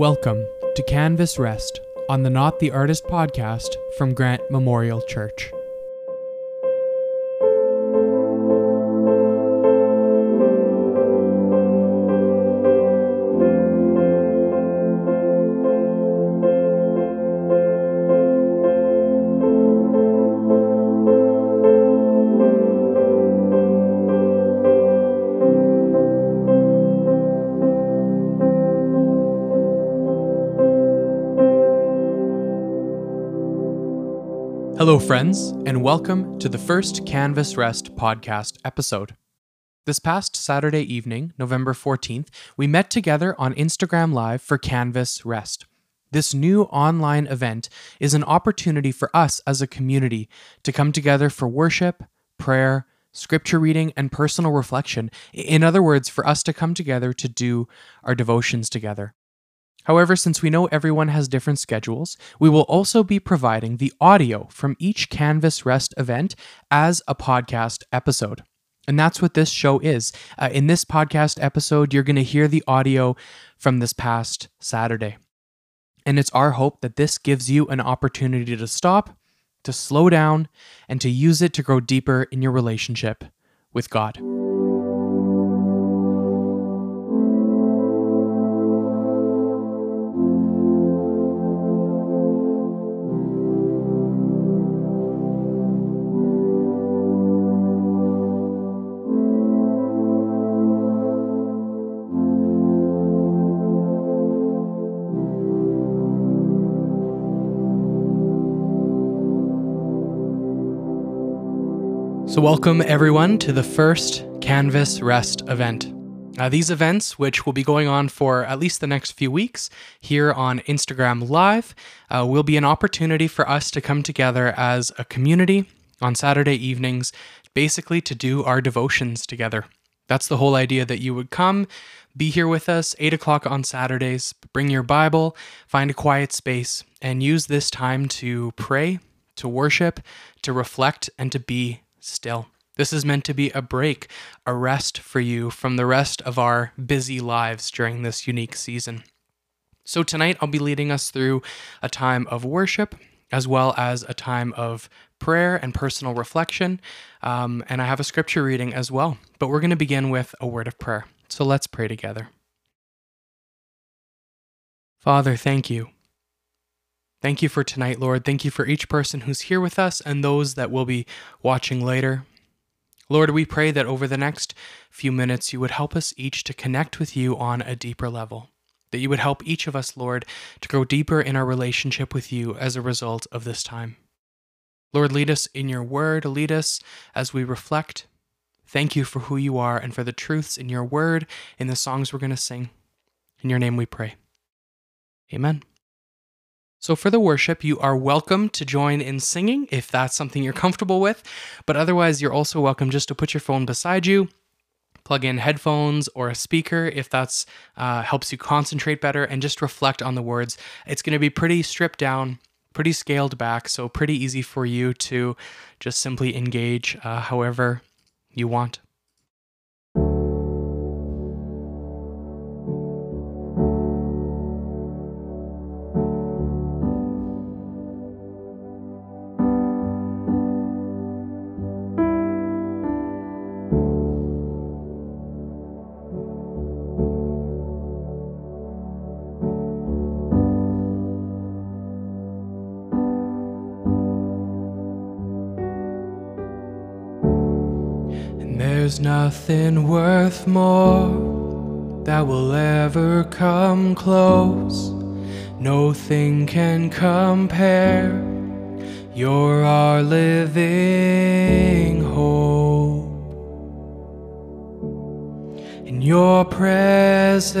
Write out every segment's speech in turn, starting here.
Welcome to Canvas Rest on the Not the Artist podcast from Grant Memorial Church. Friends, and welcome to the first Canvas Rest podcast episode. This past Saturday evening, November 14th, we met together on Instagram Live for Canvas Rest. This new online event is an opportunity for us as a community to come together for worship, prayer, scripture reading, and personal reflection. In other words, for us to come together to do our devotions together. However, since we know everyone has different schedules, we will also be providing the audio from each Canvas Rest event as a podcast episode. And that's what this show is. Uh, in this podcast episode, you're going to hear the audio from this past Saturday. And it's our hope that this gives you an opportunity to stop, to slow down, and to use it to grow deeper in your relationship with God. So, welcome everyone to the first Canvas Rest event. Uh, these events, which will be going on for at least the next few weeks here on Instagram Live, uh, will be an opportunity for us to come together as a community on Saturday evenings, basically to do our devotions together. That's the whole idea that you would come, be here with us, 8 o'clock on Saturdays, bring your Bible, find a quiet space, and use this time to pray, to worship, to reflect, and to be still. This is meant to be a break, a rest for you from the rest of our busy lives during this unique season. So, tonight I'll be leading us through a time of worship as well as a time of prayer and personal reflection. Um, and I have a scripture reading as well. But we're going to begin with a word of prayer. So, let's pray together. Father, thank you. Thank you for tonight, Lord. Thank you for each person who's here with us and those that will be watching later. Lord, we pray that over the next few minutes, you would help us each to connect with you on a deeper level. That you would help each of us, Lord, to grow deeper in our relationship with you as a result of this time. Lord, lead us in your word, lead us as we reflect. Thank you for who you are and for the truths in your word, in the songs we're going to sing. In your name we pray. Amen. So, for the worship, you are welcome to join in singing if that's something you're comfortable with. But otherwise, you're also welcome just to put your phone beside you, plug in headphones or a speaker if that's uh, helps you concentrate better, and just reflect on the words. It's going to be pretty stripped down, pretty scaled back, so pretty easy for you to just simply engage uh, however you want. Nothing worth more that will ever come close. Nothing can compare. You're our living hope. In your presence.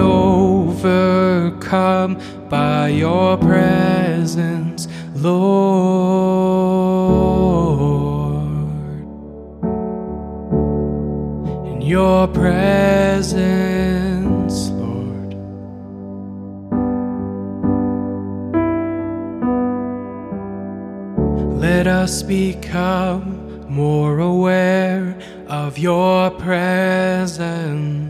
overcome by your presence, Lord. In your presence, Lord. Let us become more aware of your presence.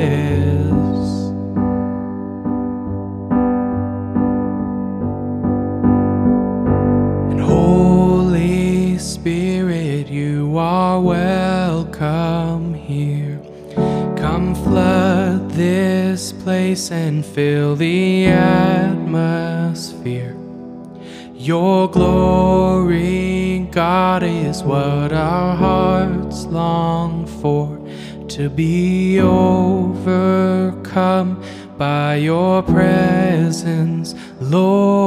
Place and fill the atmosphere. Your glory, God, is what our hearts long for. To be overcome by your presence, Lord.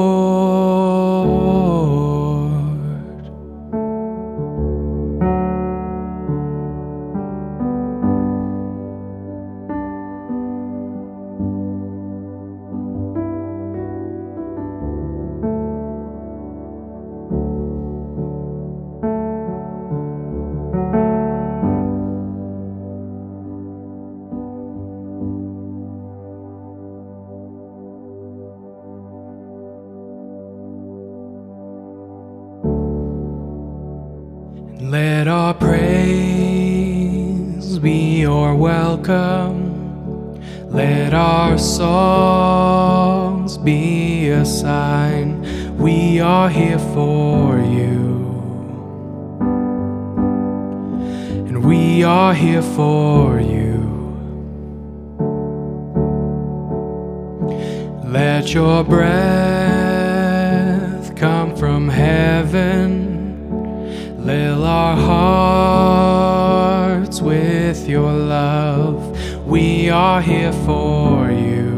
With your love. We are here for you.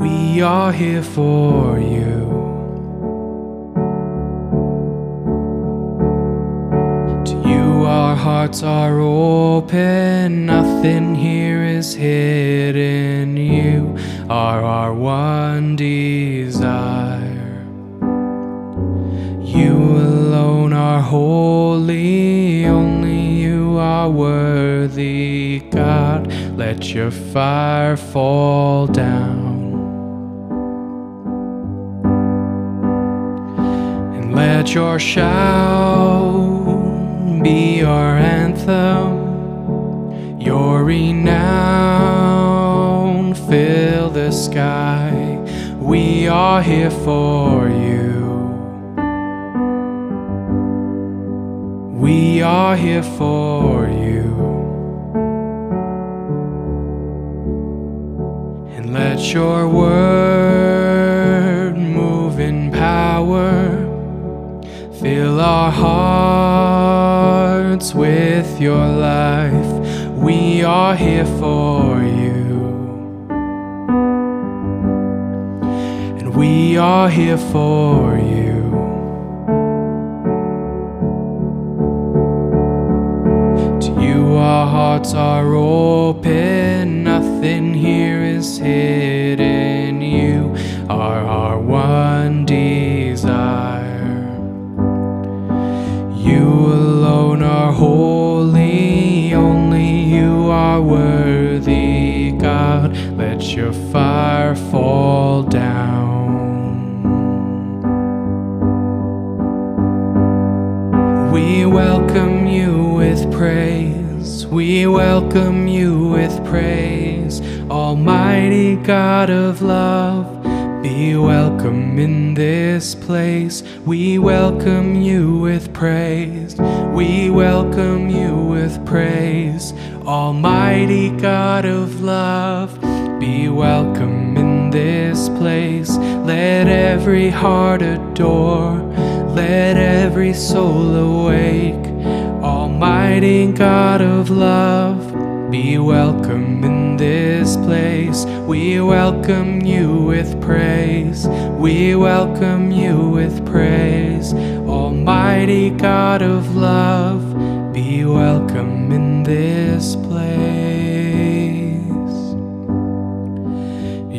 We are here for you. To you, our hearts are open. Nothing here is hidden. You are our one desire. Are holy, only you are worthy, God. Let your fire fall down. And let your shout be our anthem, your renown fill the sky. We are here for you. We are here for you. And let your word move in power. Fill our hearts with your life. We are here for you. And we are here for you. Hearts are open, nothing here is hidden. You are our one desire. You alone are holy, only you are worthy, God. Let your fire fall welcome you with praise. Almighty God of love, be welcome in this place. We welcome you with praise. We welcome you with praise. Almighty God of love, be welcome in this place. Let every heart adore. Let every soul awake. Almighty God of love, be welcome in this place. We welcome you with praise. We welcome you with praise. Almighty God of love, be welcome in this place.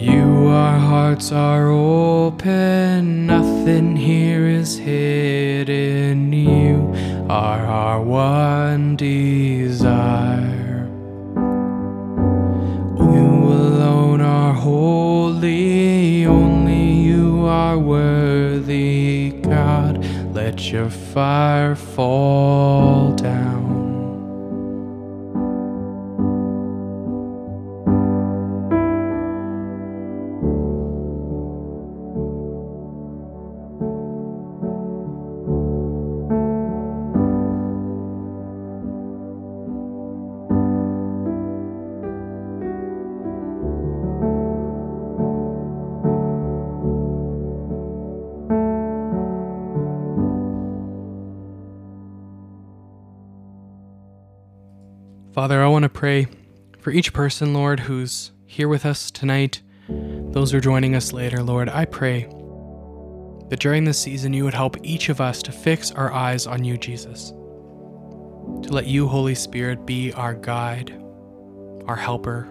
You, our hearts are open, nothing here is hidden. You are our one desire. You alone are holy, only you are worthy, God. Let your fire fall down. Father, I want to pray for each person, Lord, who's here with us tonight, those who are joining us later, Lord. I pray that during this season you would help each of us to fix our eyes on you, Jesus. To let you, Holy Spirit, be our guide, our helper.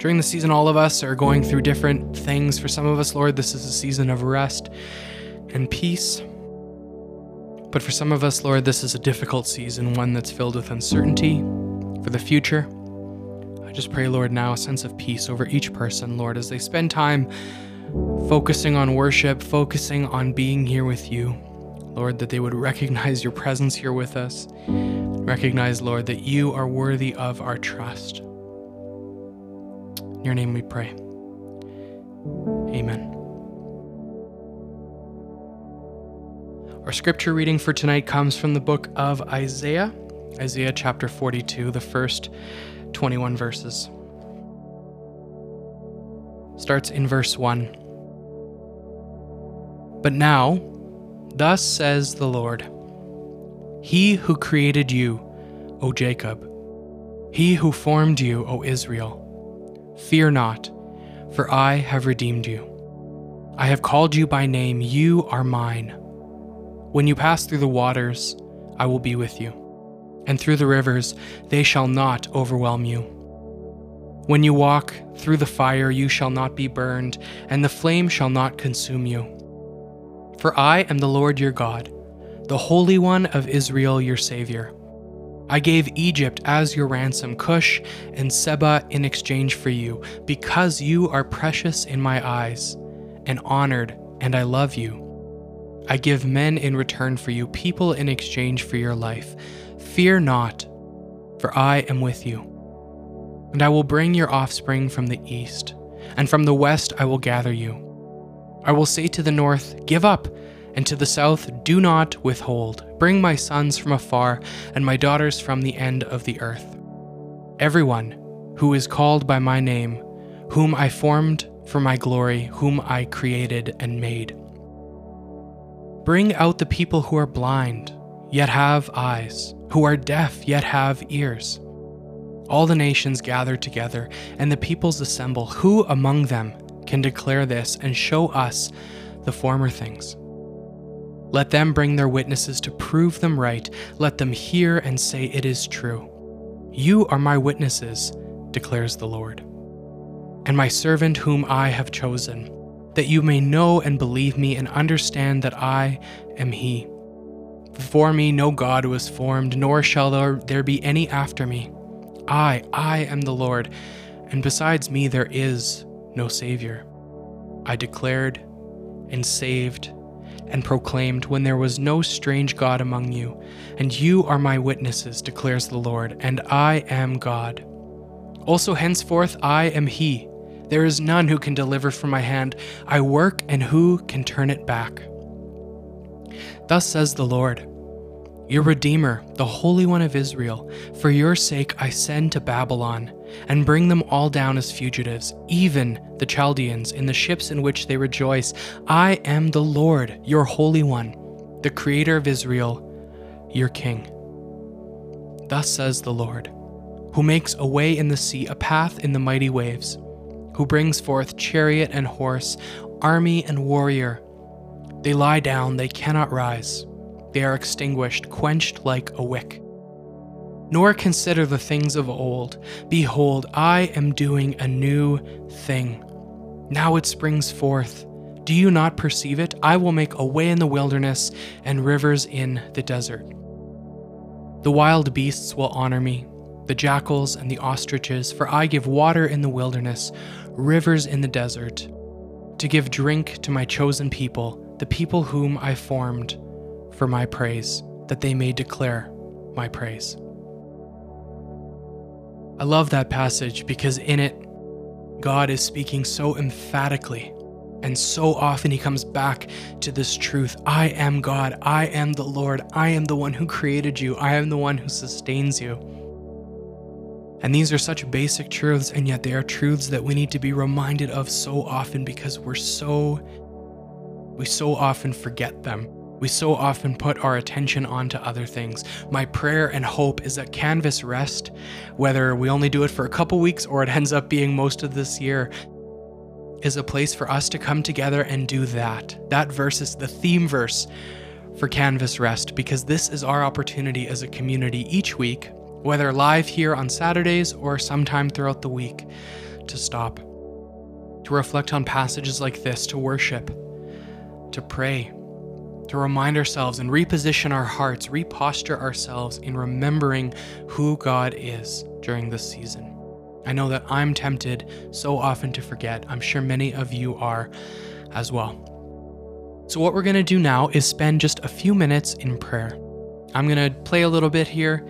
During the season, all of us are going through different things. For some of us, Lord, this is a season of rest and peace. But for some of us, Lord, this is a difficult season, one that's filled with uncertainty for the future. I just pray, Lord, now a sense of peace over each person, Lord, as they spend time focusing on worship, focusing on being here with you. Lord, that they would recognize your presence here with us. Recognize, Lord, that you are worthy of our trust. In your name we pray. Amen. Our scripture reading for tonight comes from the book of Isaiah, Isaiah chapter 42, the first 21 verses. Starts in verse 1. But now, thus says the Lord He who created you, O Jacob, he who formed you, O Israel. Fear not, for I have redeemed you. I have called you by name, you are mine. When you pass through the waters, I will be with you, and through the rivers, they shall not overwhelm you. When you walk through the fire, you shall not be burned, and the flame shall not consume you. For I am the Lord your God, the Holy One of Israel your Savior. I gave Egypt as your ransom, Cush and Seba in exchange for you, because you are precious in my eyes, and honored, and I love you. I give men in return for you, people in exchange for your life. Fear not, for I am with you. And I will bring your offspring from the east, and from the west I will gather you. I will say to the north, Give up, and to the south, Do not withhold. Bring my sons from afar, and my daughters from the end of the earth. Everyone who is called by my name, whom I formed for my glory, whom I created and made. Bring out the people who are blind, yet have eyes, who are deaf, yet have ears. All the nations gather together, and the peoples assemble. Who among them can declare this and show us the former things? Let them bring their witnesses to prove them right. Let them hear and say it is true. You are my witnesses, declares the Lord, and my servant whom I have chosen that you may know and believe me and understand that I am He. Before me no God was formed, nor shall there, be any after me. I, I am the Lord, and besides me there is no Savior. I declared and saved and proclaimed when there was no strange God among you, and you are my witnesses, declares the Lord, and I am God. Also henceforth I am He there is none who can deliver from my hand. I work, and who can turn it back? Thus says the Lord, your Redeemer, the Holy One of Israel. For your sake I send to Babylon, and bring them all down as fugitives, even the Chaldeans, in the ships in which they rejoice. I am the Lord, your Holy One, the Creator of Israel, your King. Thus says the Lord, who makes a way in the sea, a path in the mighty waves who brings forth chariot and horse, army and warrior. They lie down, they cannot rise. They are extinguished, quenched like a wick. Nor consider the things of old. Behold, I am doing a new thing. Now it springs forth. Do you not perceive it? I will make a way in the wilderness and rivers in the desert. The wild beasts will honor me, the jackals and the ostriches, for I give water in the wilderness, rivers in the desert, to give drink to my chosen people, the people whom I formed for my praise, that they may declare my praise. I love that passage because in it, God is speaking so emphatically, and so often He comes back to this truth I am God, I am the Lord, I am the one who created you, I am the one who sustains you. And these are such basic truths, and yet they are truths that we need to be reminded of so often because we're so, we so often forget them. We so often put our attention onto other things. My prayer and hope is that Canvas Rest, whether we only do it for a couple weeks or it ends up being most of this year, is a place for us to come together and do that. That verse is the theme verse for Canvas Rest because this is our opportunity as a community each week whether live here on Saturdays or sometime throughout the week, to stop, to reflect on passages like this, to worship, to pray, to remind ourselves and reposition our hearts, reposture ourselves in remembering who God is during this season. I know that I'm tempted so often to forget. I'm sure many of you are as well. So, what we're going to do now is spend just a few minutes in prayer. I'm going to play a little bit here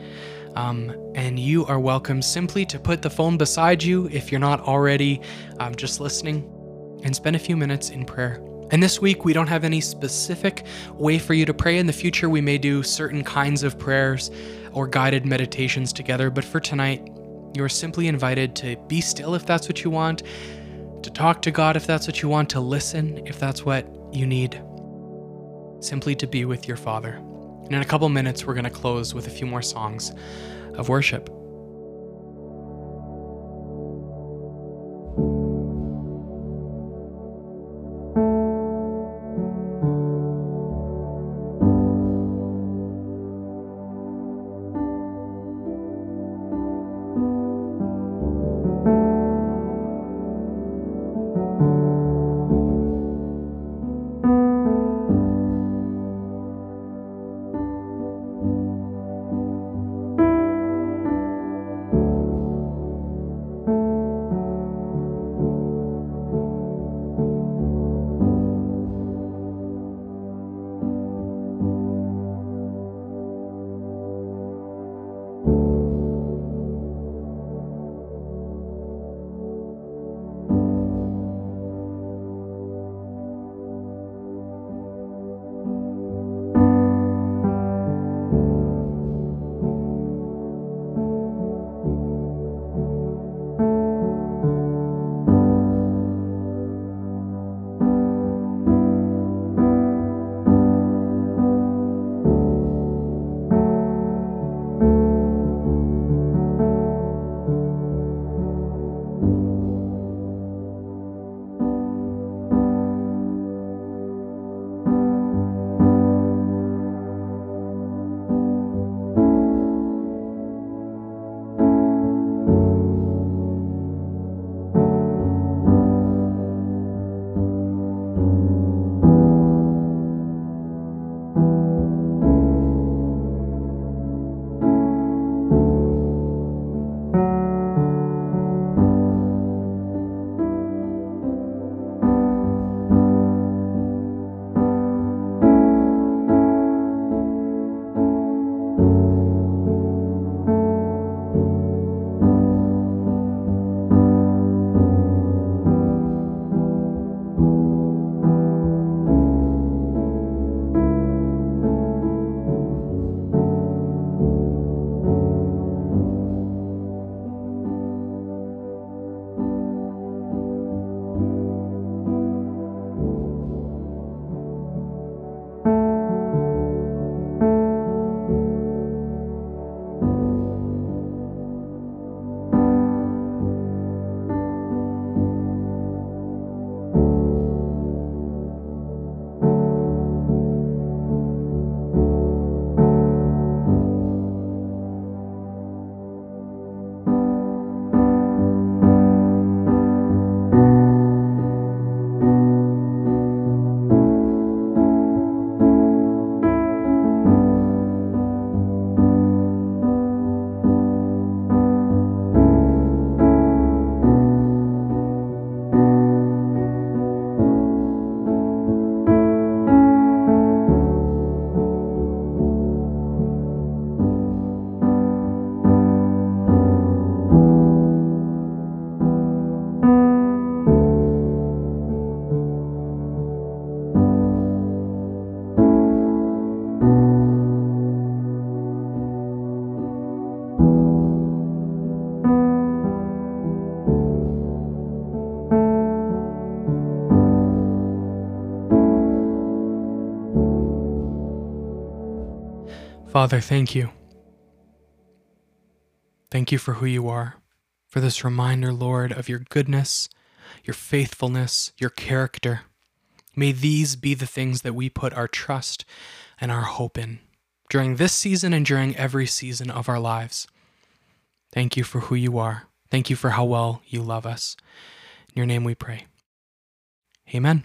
um, and you are welcome simply to put the phone beside you if you're not already um, just listening and spend a few minutes in prayer. And this week, we don't have any specific way for you to pray. In the future, we may do certain kinds of prayers or guided meditations together. But for tonight, you are simply invited to be still if that's what you want, to talk to God if that's what you want, to listen if that's what you need, simply to be with your Father. And in a couple minutes, we're going to close with a few more songs of worship. Father, thank you. Thank you for who you are, for this reminder, Lord, of your goodness, your faithfulness, your character. May these be the things that we put our trust and our hope in during this season and during every season of our lives. Thank you for who you are. Thank you for how well you love us. In your name we pray. Amen.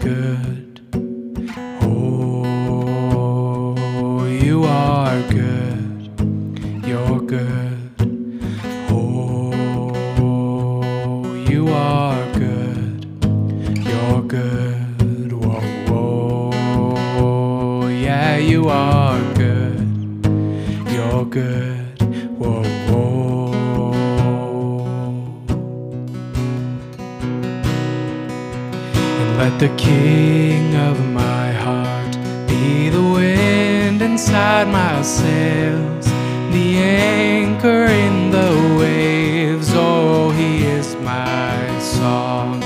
good. Let the king of my heart be the wind inside my sails, the anchor in the waves. Oh, he is my song.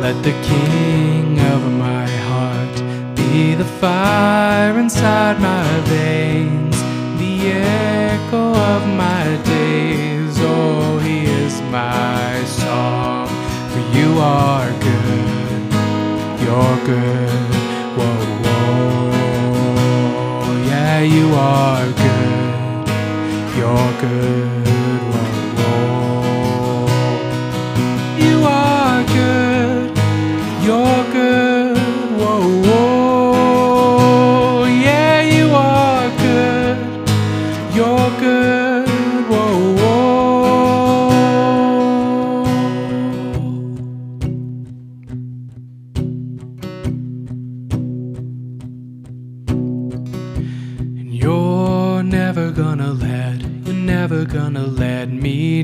Let the king of my heart be the fire inside my veins, the echo of my days. Oh, he is my song. For you are good. Whoa, whoa. Yeah, you are good, you're good.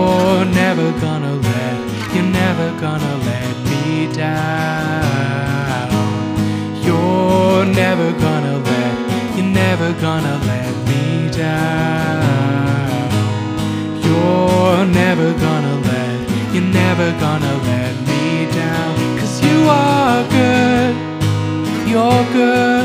You're never gonna let, you're never gonna let me down. You're never gonna let, you're never gonna let me down. You're never gonna let, you're never gonna let me down. Cause you are good, you're good.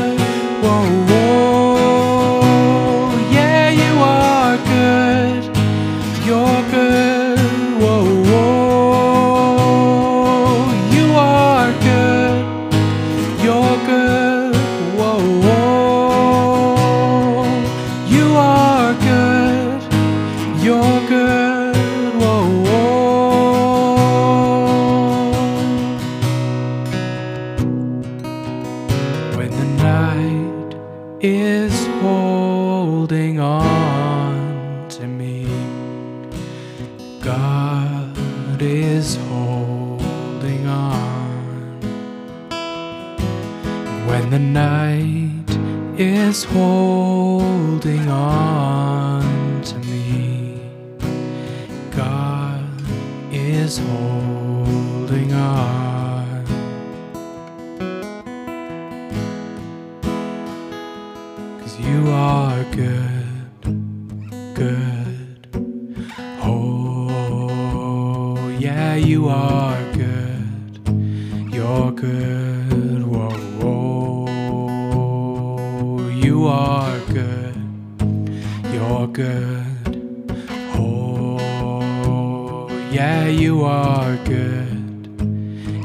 You are good.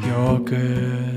You're good.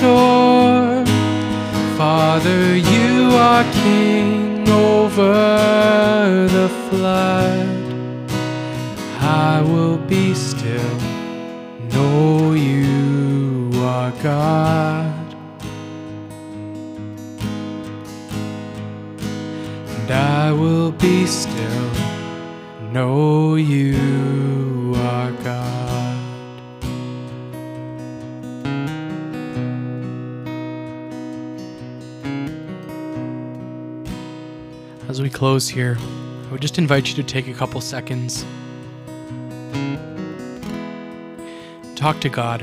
The storm. Father, you are king over the flood. I will be still, know you are God. And I will be still, know you close here, I would just invite you to take a couple seconds. Talk to God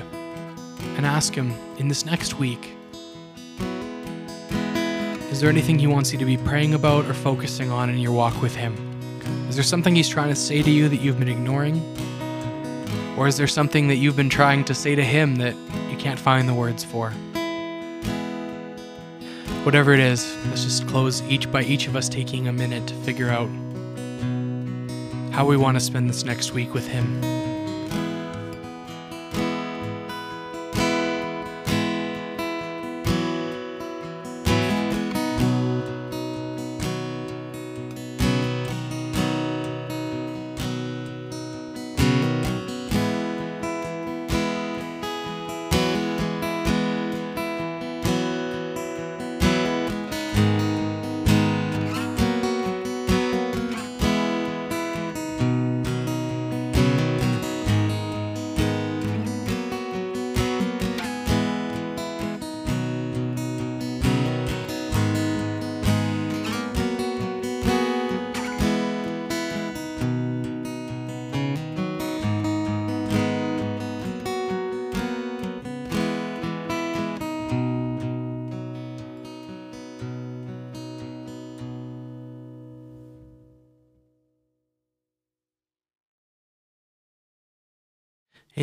and ask Him in this next week is there anything He wants you to be praying about or focusing on in your walk with Him? Is there something He's trying to say to you that you've been ignoring? Or is there something that you've been trying to say to Him that you can't find the words for? Whatever it is, let's just close each by each of us taking a minute to figure out how we want to spend this next week with Him.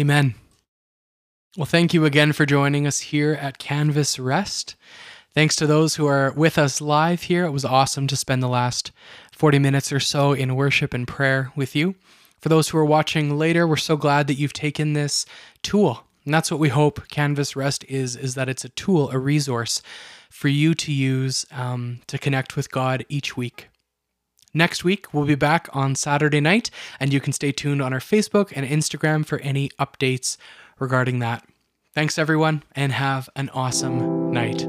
Amen. Well, thank you again for joining us here at Canvas Rest. Thanks to those who are with us live here. It was awesome to spend the last 40 minutes or so in worship and prayer with you. For those who are watching later, we're so glad that you've taken this tool. And that's what we hope Canvas Rest is, is that it's a tool, a resource for you to use um, to connect with God each week. Next week, we'll be back on Saturday night, and you can stay tuned on our Facebook and Instagram for any updates regarding that. Thanks, everyone, and have an awesome night.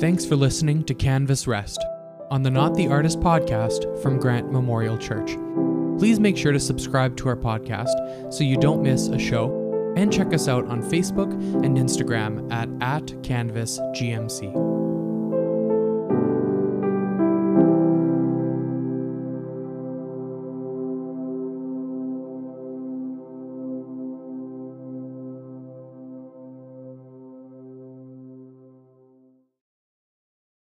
Thanks for listening to Canvas Rest on the Not the Artist podcast from Grant Memorial Church. Please make sure to subscribe to our podcast so you don't miss a show and check us out on Facebook and Instagram at, at CanvasGMC.